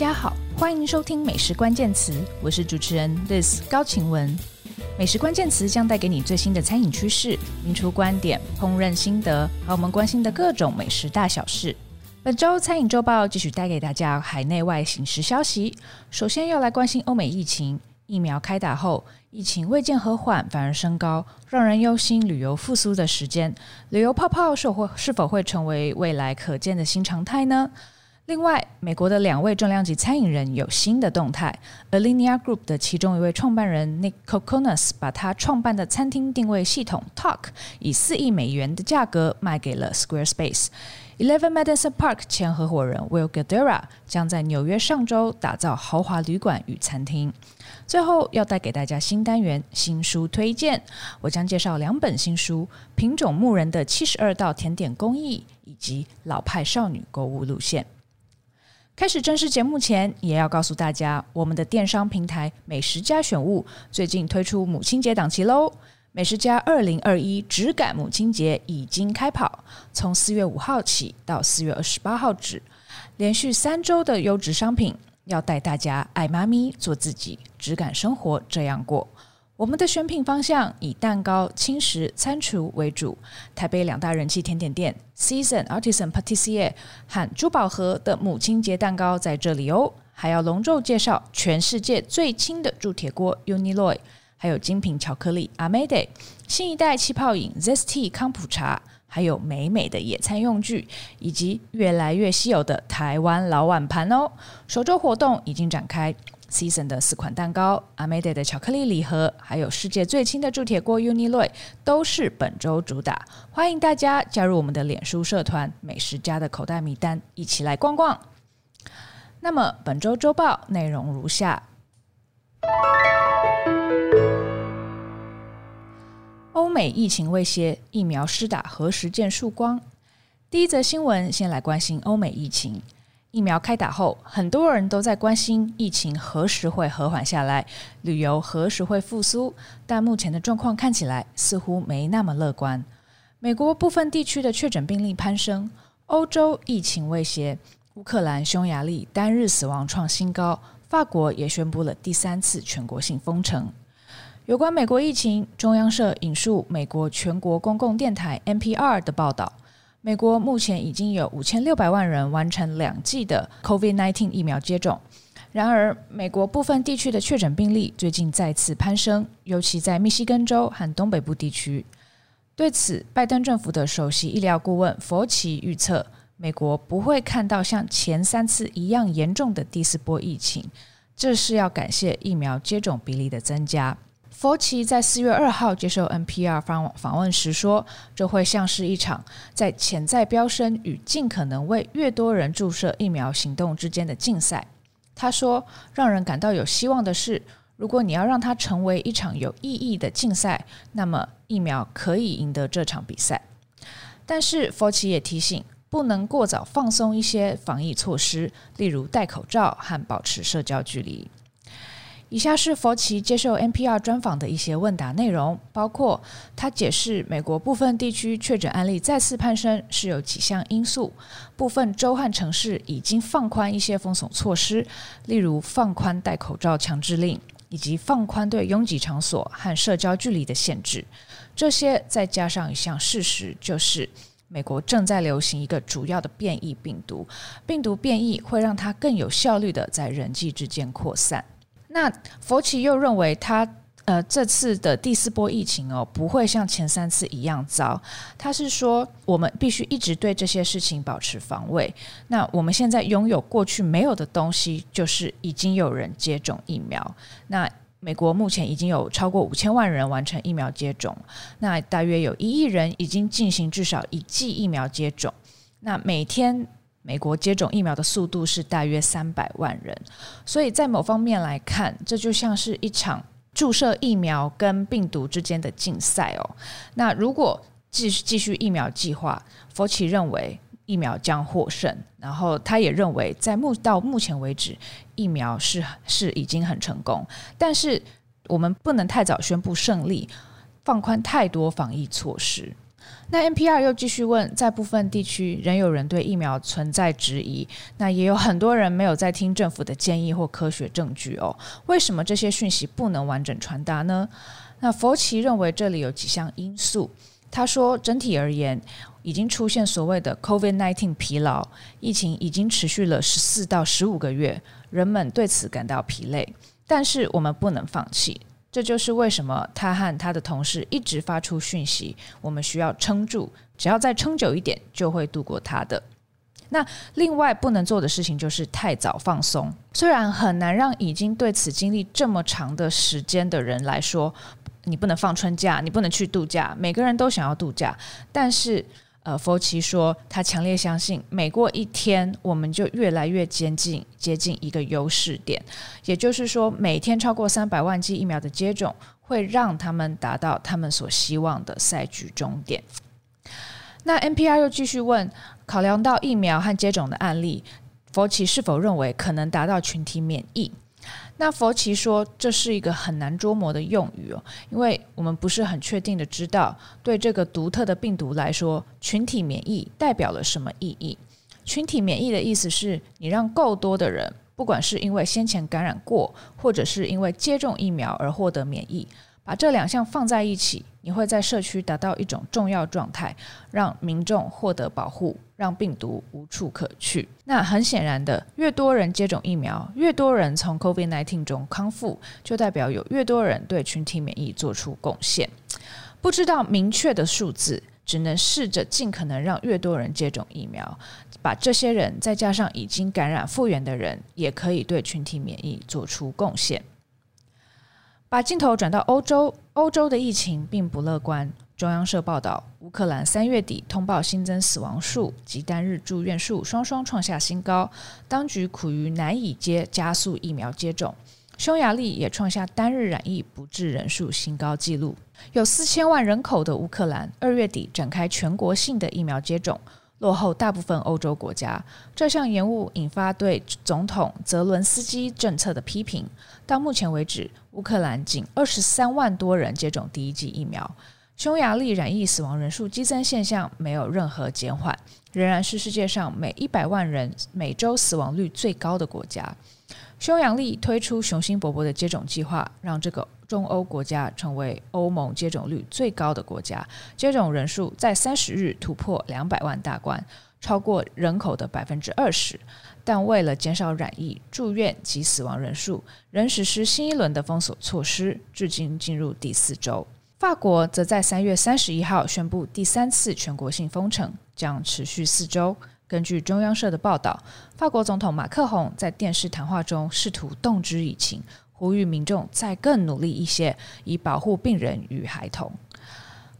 家好，欢迎收听美食关键词，我是主持人 This 高晴雯。美食关键词将带给你最新的餐饮趋势、名厨观点、烹饪心得，和我们关心的各种美食大小事。本周餐饮周报继续带给大家海内外饮食消息。首先要来关心欧美疫情，疫苗开打后，疫情未见和缓，反而升高，让人忧心旅游复苏的时间。旅游泡泡是否是否会成为未来可见的新常态呢？另外，美国的两位重量级餐饮人有新的动态。Alinea Group 的其中一位创办人 Nick Kokonas 把他创办的餐厅定位系统 Talk 以四亿美元的价格卖给了 Squarespace。Eleven Madison Park 前合伙人 Will Guidara 将在纽约上周打造豪华旅馆与餐厅。最后要带给大家新单元新书推荐，我将介绍两本新书：品种牧人的七十二道甜点工艺，以及老派少女购物路线。开始正式节目前，也要告诉大家，我们的电商平台美食家选物最近推出母亲节档期喽！美食家二零二一质感母亲节已经开跑，从四月五号起到四月二十八号止，连续三周的优质商品，要带大家爱妈咪做自己，质感生活这样过。我们的选品方向以蛋糕、轻食、餐厨为主。台北两大人气甜点店 Season Artisan Patissier 和珠宝盒的母亲节蛋糕在这里哦。还要隆重介绍全世界最轻的铸铁锅 Uniloy，还有精品巧克力 Amede，新一代气泡饮 Zesty 康普茶，还有美美的野餐用具，以及越来越稀有的台湾老碗盘哦。首周活动已经展开。Season 的四款蛋糕，Amade 的巧克力礼盒，还有世界最轻的铸铁锅 Uniloy 都是本周主打。欢迎大家加入我们的脸书社团“美食家的口袋名单”，一起来逛逛。那么本周周报内容如下：欧美疫情未歇，疫苗施打何时见曙光？第一则新闻，先来关心欧美疫情。疫苗开打后，很多人都在关心疫情何时会和缓下来，旅游何时会复苏。但目前的状况看起来似乎没那么乐观。美国部分地区的确诊病例攀升，欧洲疫情未歇，乌克兰、匈牙利单日死亡创新高，法国也宣布了第三次全国性封城。有关美国疫情，中央社引述美国全国公共电台 NPR 的报道。美国目前已经有五千六百万人完成两剂的 COVID-19 疫苗接种。然而，美国部分地区的确诊病例最近再次攀升，尤其在密西根州和东北部地区。对此，拜登政府的首席医疗顾问佛奇预测，美国不会看到像前三次一样严重的第四波疫情。这是要感谢疫苗接种比例的增加。佛奇在四月二号接受 NPR 访访问时说：“这会像是一场在潜在飙升与尽可能为越多人注射疫苗行动之间的竞赛。”他说：“让人感到有希望的是，如果你要让它成为一场有意义的竞赛，那么疫苗可以赢得这场比赛。”但是佛奇也提醒，不能过早放松一些防疫措施，例如戴口罩和保持社交距离。以下是佛奇接受 NPR 专访的一些问答内容，包括他解释美国部分地区确诊案例再次攀升是有几项因素，部分州和城市已经放宽一些封锁措施，例如放宽戴口罩强制令，以及放宽对拥挤场所和社交距离的限制。这些再加上一项事实，就是美国正在流行一个主要的变异病毒，病毒变异会让它更有效率地在人际之间扩散。那佛奇又认为他，呃这次的第四波疫情哦不会像前三次一样糟。他是说，我们必须一直对这些事情保持防卫。那我们现在拥有过去没有的东西，就是已经有人接种疫苗。那美国目前已经有超过五千万人完成疫苗接种，那大约有一亿人已经进行至少一剂疫苗接种。那每天。美国接种疫苗的速度是大约三百万人，所以在某方面来看，这就像是一场注射疫苗跟病毒之间的竞赛哦。那如果继续继续疫苗计划，佛奇认为疫苗将获胜，然后他也认为在目到目前为止，疫苗是是已经很成功，但是我们不能太早宣布胜利，放宽太多防疫措施。那 NPR 又继续问，在部分地区仍有人对疫苗存在质疑，那也有很多人没有在听政府的建议或科学证据哦。为什么这些讯息不能完整传达呢？那佛奇认为这里有几项因素。他说，整体而言，已经出现所谓的 COVID-19 疲劳，疫情已经持续了十四到十五个月，人们对此感到疲累。但是我们不能放弃。这就是为什么他和他的同事一直发出讯息：我们需要撑住，只要再撑久一点，就会度过他的。那另外不能做的事情就是太早放松。虽然很难让已经对此经历这么长的时间的人来说，你不能放春假，你不能去度假，每个人都想要度假，但是。呃，佛奇说，他强烈相信，每过一天，我们就越来越接近接近一个优势点。也就是说，每天超过三百万剂疫苗的接种，会让他们达到他们所希望的赛局终点。那 NPR 又继续问，考量到疫苗和接种的案例，佛奇是否认为可能达到群体免疫？那佛奇说，这是一个很难捉摸的用语哦，因为我们不是很确定的知道，对这个独特的病毒来说，群体免疫代表了什么意义？群体免疫的意思是你让够多的人，不管是因为先前感染过，或者是因为接种疫苗而获得免疫。把这两项放在一起，你会在社区达到一种重要状态，让民众获得保护，让病毒无处可去。那很显然的，越多人接种疫苗，越多人从 COVID-19 中康复，就代表有越多人对群体免疫做出贡献。不知道明确的数字，只能试着尽可能让越多人接种疫苗，把这些人再加上已经感染复原的人，也可以对群体免疫做出贡献。把镜头转到欧洲，欧洲的疫情并不乐观。中央社报道，乌克兰三月底通报新增死亡数及单日住院数双双创下新高，当局苦于难以接加速疫苗接种。匈牙利也创下单日染疫不治人数新高纪录。有四千万人口的乌克兰，二月底展开全国性的疫苗接种。落后大部分欧洲国家，这项延误引发对总统泽伦斯基政策的批评。到目前为止，乌克兰仅二十三万多人接种第一剂疫苗。匈牙利染疫死亡人数激增现象没有任何减缓，仍然是世界上每一百万人每周死亡率最高的国家。匈牙利推出雄心勃勃的接种计划，让这个中欧国家成为欧盟接种率最高的国家，接种人数在三十日突破两百万大关，超过人口的百分之二十。但为了减少染疫、住院及死亡人数，仍实施新一轮的封锁措施，至今进入第四周。法国则在三月三十一号宣布第三次全国性封城，将持续四周。根据中央社的报道，法国总统马克宏在电视谈话中试图动之以情，呼吁民众再更努力一些，以保护病人与孩童。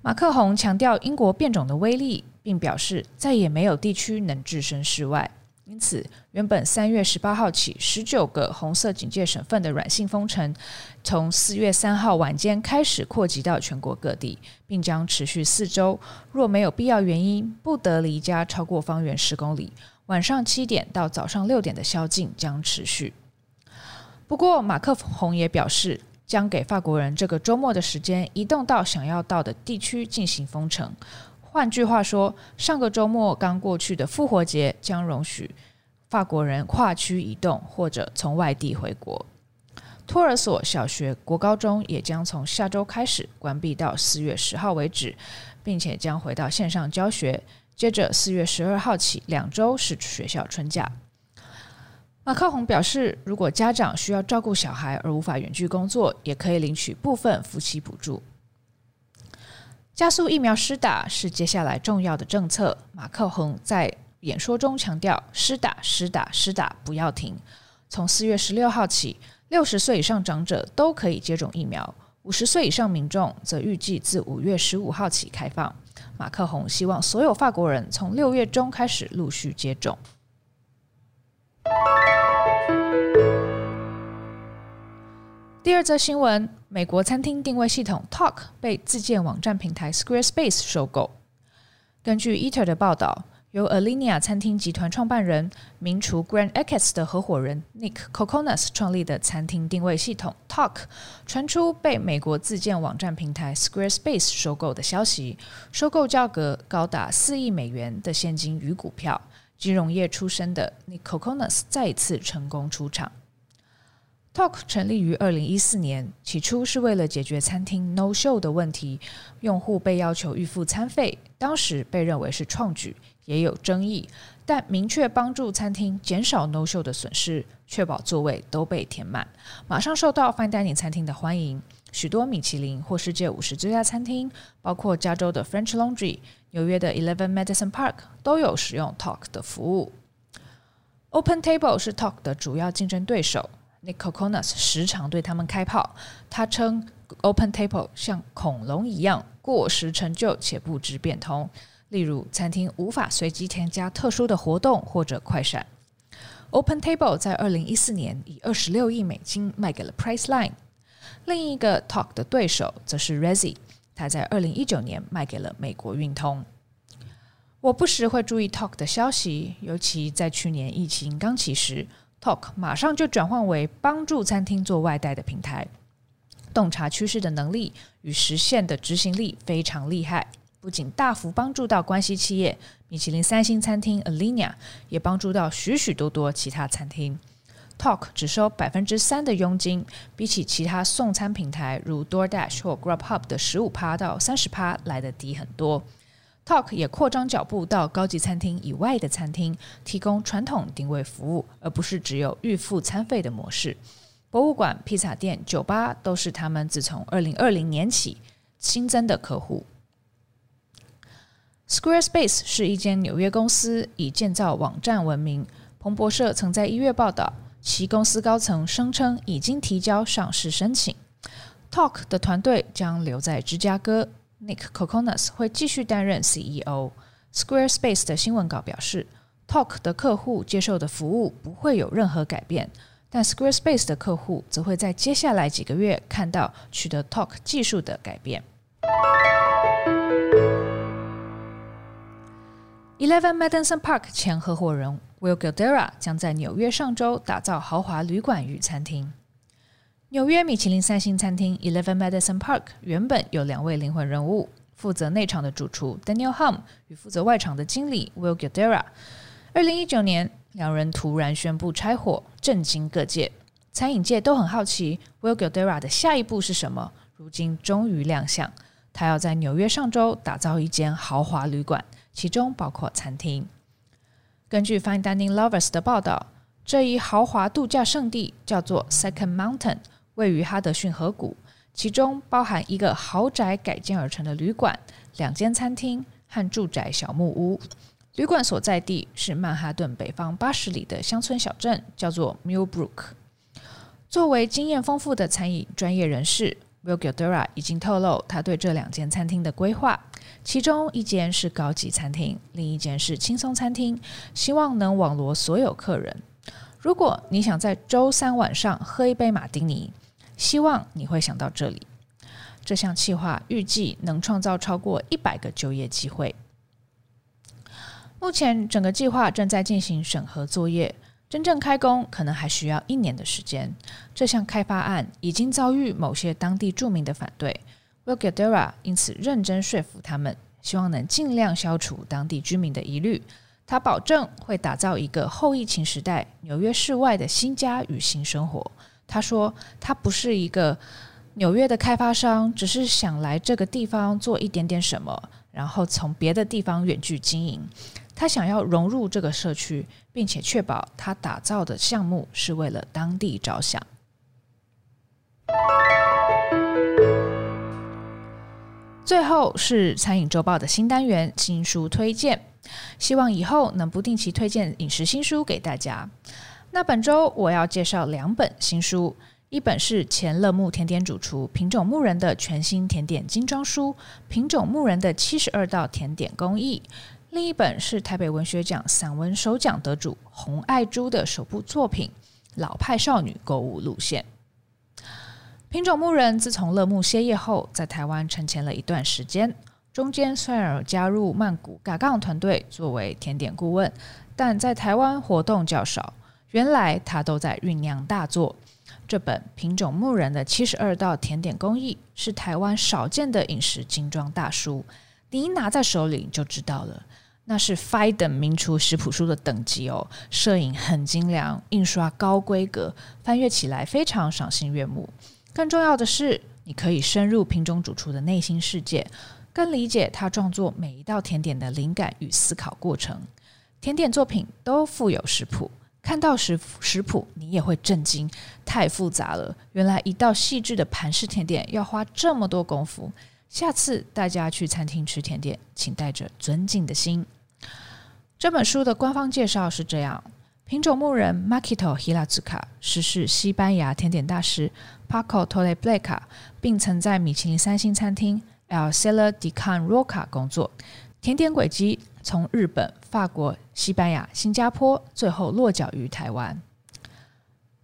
马克宏强调英国变种的威力，并表示再也没有地区能置身事外。因此，原本三月十八号起十九个红色警戒省份的软性封城，从四月三号晚间开始扩及到全国各地，并将持续四周。若没有必要原因，不得离家超过方圆十公里。晚上七点到早上六点的宵禁将持续。不过，马克宏也表示，将给法国人这个周末的时间，移动到想要到的地区进行封城。换句话说，上个周末刚过去的复活节将容许法国人跨区移动或者从外地回国。托儿所、小学、国高中也将从下周开始关闭到四月十号为止，并且将回到线上教学。接着四月十二号起两周是学校春假。马克宏表示，如果家长需要照顾小孩而无法远距工作，也可以领取部分夫妻补助。加速疫苗施打是接下来重要的政策。马克宏在演说中强调：施打、施打、施打，不要停。从四月十六号起，六十岁以上长者都可以接种疫苗，五十岁以上民众则预计自五月十五号起开放。马克宏希望所有法国人从六月中开始陆续接种。第二则新闻：美国餐厅定位系统 Talk 被自建网站平台 Squarespace 收购。根据 Eater 的报道，由 Alinea 餐厅集团创办人、名厨 Grant Achatz 的合伙人 Nick Kokonas 创立的餐厅定位系统 Talk，传出被美国自建网站平台 Squarespace 收购的消息，收购价格高达四亿美元的现金与股票。金融业出身的 Nick Kokonas 再一次成功出场。Tock 成立于二零一四年，起初是为了解决餐厅 No Show 的问题，用户被要求预付餐费，当时被认为是创举。也有争议，但明确帮助餐厅减少 no show 的损失，确保座位都被填满，马上受到 fine dining 餐厅的欢迎。许多米其林或世界五十最佳餐厅，包括加州的 French Laundry、纽约的 Eleven Madison Park 都有使用 Talk 的服务。Open Table 是 Talk 的主要竞争对手，Nick Kokonas 时常对他们开炮。他称 Open Table 像恐龙一样过时陈旧且不知变通。例如，餐厅无法随机添加特殊的活动或者快闪。Open Table 在二零一四年以二十六亿美金卖给了 Priceline。另一个 Talk 的对手则是 Resy，他在二零一九年卖给了美国运通。我不时会注意 Talk 的消息，尤其在去年疫情刚起时 Talk 马上就转换为帮助餐厅做外带的平台，洞察趋势的能力与实现的执行力非常厉害。不仅大幅帮助到关系企业米其林三星餐厅 Alinea，也帮助到许许多多其他餐厅。Talk 只收百分之三的佣金，比起其他送餐平台如 DoorDash 或 Grubhub 的十五趴到三十趴来得低很多。Talk 也扩张脚步到高级餐厅以外的餐厅，提供传统订位服务，而不是只有预付餐费的模式。博物馆、披萨店、酒吧都是他们自从二零二零年起新增的客户。Squarespace 是一间纽约公司，以建造网站闻名。彭博社曾在一月报道，其公司高层声称已经提交上市申请。Talk 的团队将留在芝加哥，Nick Coconas 会继续担任 CEO。Squarespace 的新闻稿表示，Talk 的客户接受的服务不会有任何改变，但 Squarespace 的客户则会在接下来几个月看到取得 Talk 技术的改变。Eleven Madison Park 前合伙人 Will Guidara 将在纽约上周打造豪华旅馆与餐厅。纽约米其林三星餐厅 Eleven Madison Park 原本有两位灵魂人物，负责内场的主厨 Daniel Hum 与负责外场的经理 Will Guidara。二零一九年，两人突然宣布拆伙，震惊各界。餐饮界都很好奇 Will Guidara 的下一步是什么。如今终于亮相，他要在纽约上周打造一间豪华旅馆。其中包括餐厅。根据 Fine Dining Lovers 的报道，这一豪华度假胜地叫做 Second Mountain，位于哈德逊河谷，其中包含一个豪宅改建而成的旅馆、两间餐厅和住宅小木屋。旅馆所在地是曼哈顿北方八十里的乡村小镇，叫做 Millbrook。作为经验丰富的餐饮专业人士，Will Guidara 已经透露他对这两间餐厅的规划。其中一间是高级餐厅，另一间是轻松餐厅，希望能网罗所有客人。如果你想在周三晚上喝一杯马丁尼，希望你会想到这里。这项计划预计能创造超过一百个就业机会。目前整个计划正在进行审核作业，真正开工可能还需要一年的时间。这项开发案已经遭遇某些当地住民的反对。Will Guidara 因此认真说服他们，希望能尽量消除当地居民的疑虑。他保证会打造一个后疫情时代纽约市外的新家与新生活。他说：“他不是一个纽约的开发商，只是想来这个地方做一点点什么，然后从别的地方远距经营。他想要融入这个社区，并且确保他打造的项目是为了当地着想。”最后是餐饮周报的新单元新书推荐，希望以后能不定期推荐饮食新书给大家。那本周我要介绍两本新书，一本是前乐牧甜点主厨品种牧人的全新甜点精装书《品种牧人的七十二道甜点工艺》，另一本是台北文学奖散文首奖得主洪爱珠的首部作品《老派少女购物路线》。品种牧人自从乐牧歇业后，在台湾沉潜了一段时间。中间虽然有加入曼谷嘎杠团队作为甜点顾问，但在台湾活动较少。原来他都在酝酿大作。这本品种牧人的七十二道甜点工艺是台湾少见的饮食精装大书，你一拿在手里就知道了，那是 FINE 等名厨食谱书的等级哦。摄影很精良，印刷高规格，翻阅起来非常赏心悦目。更重要的是，你可以深入品种主厨的内心世界，更理解他创作每一道甜点的灵感与思考过程。甜点作品都附有食谱。看到食食谱，你也会震惊，太复杂了。原来一道细致的盘式甜点要花这么多功夫。下次大家去餐厅吃甜点，请带着尊敬的心。这本书的官方介绍是这样：品种牧人 Makito Hirazuka 实是西班牙甜点大师 Paco Torreblanca，并曾在米其林三星餐厅 El Cellar de Can Roca 工作。甜点轨迹从日本、法国、西班牙、新加坡，最后落脚于台湾。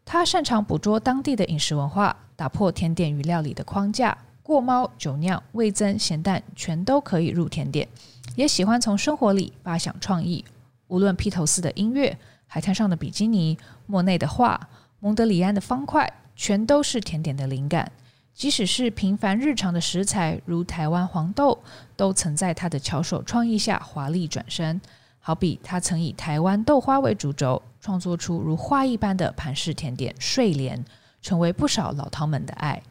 他擅长捕捉当地的饮食文化，打破甜点与料理的框架，过猫、酒酿、味增、咸淡，全都可以入甜点。也喜欢从生活里发想创意，无论披头士的音乐、海滩上的比基尼、莫内的画、蒙德里安的方块，全都是甜点的灵感。即使是平凡日常的食材，如台湾黄豆，都曾在他的巧手创意下华丽转身。好比他曾以台湾豆花为主轴，创作出如花一般的盘式甜点睡莲，成为不少老饕们的爱。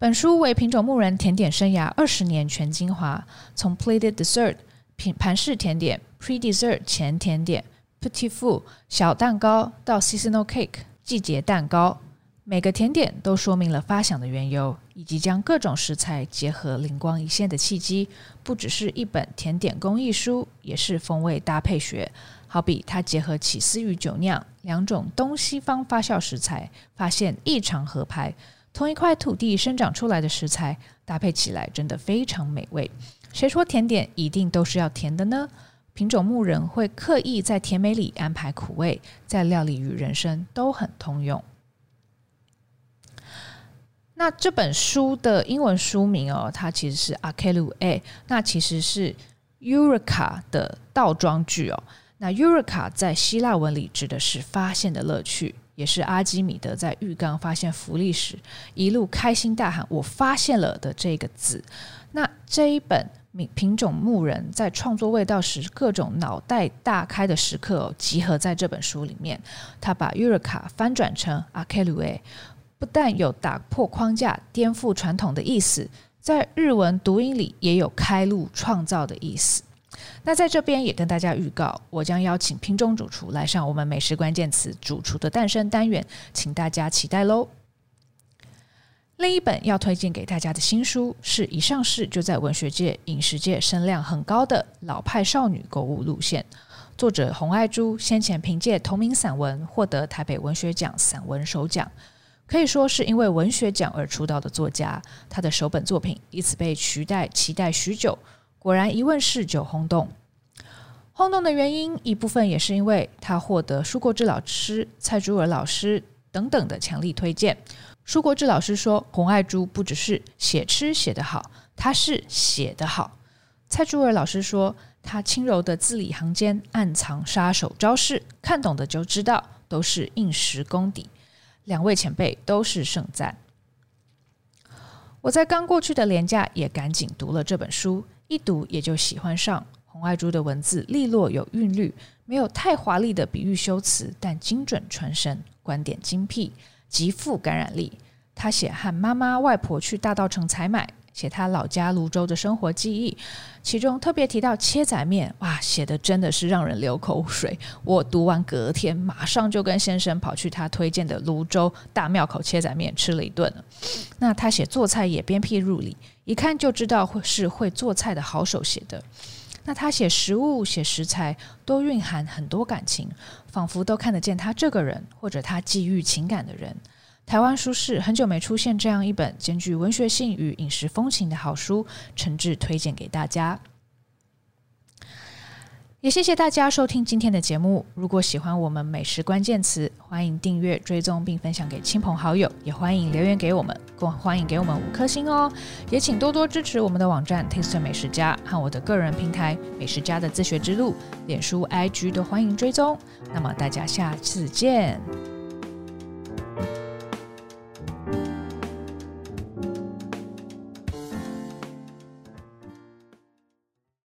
本书为品种牧人甜点生涯二十年全精华，从 plated dessert 品盘式甜点，pre dessert 前甜点，petit four 小蛋糕到 seasonal cake 季节蛋糕。每个甜点都说明了发想的缘由，以及将各种食材结合灵光一现的契机。不只是一本甜点工艺书，也是风味搭配学。好比它结合起司与酒酿两种东西方发酵食材，发现异常合拍。同一块土地生长出来的食材搭配起来真的非常美味。谁说甜点一定都是要甜的呢？品种牧人会刻意在甜美里安排苦味，在料理与人生都很通用。那这本书的英文书名哦，它其实是 Akelue，那其实是 Eureka 的倒装句哦。那 Eureka 在希腊文里指的是发现的乐趣，也是阿基米德在浴缸发现浮力时一路开心大喊“我发现了”的这个字。那这一本品种牧人在创作味道时各种脑袋大开的时刻哦，集合在这本书里面。他把 Eureka 翻转成 Akelue。不但有打破框架、颠覆传统的意思，在日文读音里也有开路创造的意思。那在这边也跟大家预告，我将邀请品种主厨来上我们美食关键词“主厨的诞生”单元，请大家期待喽。另一本要推荐给大家的新书，是一上市就在文学界、饮食界声量很高的老派少女购物路线。作者洪爱珠先前凭借同名散文获得台北文学奖散文首奖。可以说是因为文学奖而出道的作家，他的首本作品因此被期待期待许久。果然一问世就轰动，轰动的原因一部分也是因为他获得舒国治老师、蔡珠儿老师等等的强力推荐。舒国治老师说，洪爱珠不只是写吃写得好，他是写得好。蔡珠儿老师说，他轻柔的字里行间暗藏杀手招式，看懂的就知道都是硬实功底。两位前辈都是盛赞。我在刚过去的廉价也赶紧读了这本书，一读也就喜欢上。红爱珠的文字利落有韵律，没有太华丽的比喻修辞，但精准传神，观点精辟，极富感染力。他写和妈妈、外婆去大稻城采买。写他老家泸州的生活记忆，其中特别提到切仔面，哇，写的真的是让人流口水。我读完隔天，马上就跟先生跑去他推荐的泸州大庙口切仔面吃了一顿。那他写做菜也鞭辟入里，一看就知道会是会做菜的好手写的。那他写食物、写食材都蕴含很多感情，仿佛都看得见他这个人，或者他寄予情感的人。台湾书市很久没出现这样一本兼具文学性与饮食风情的好书，诚挚推荐给大家。也谢谢大家收听今天的节目。如果喜欢我们美食关键词，欢迎订阅、追踪并分享给亲朋好友，也欢迎留言给我们，更欢迎给我们五颗星哦。也请多多支持我们的网站 Taste 美食家和我的个人平台美食家的自学之路，脸书、IG 都欢迎追踪。那么大家下次见。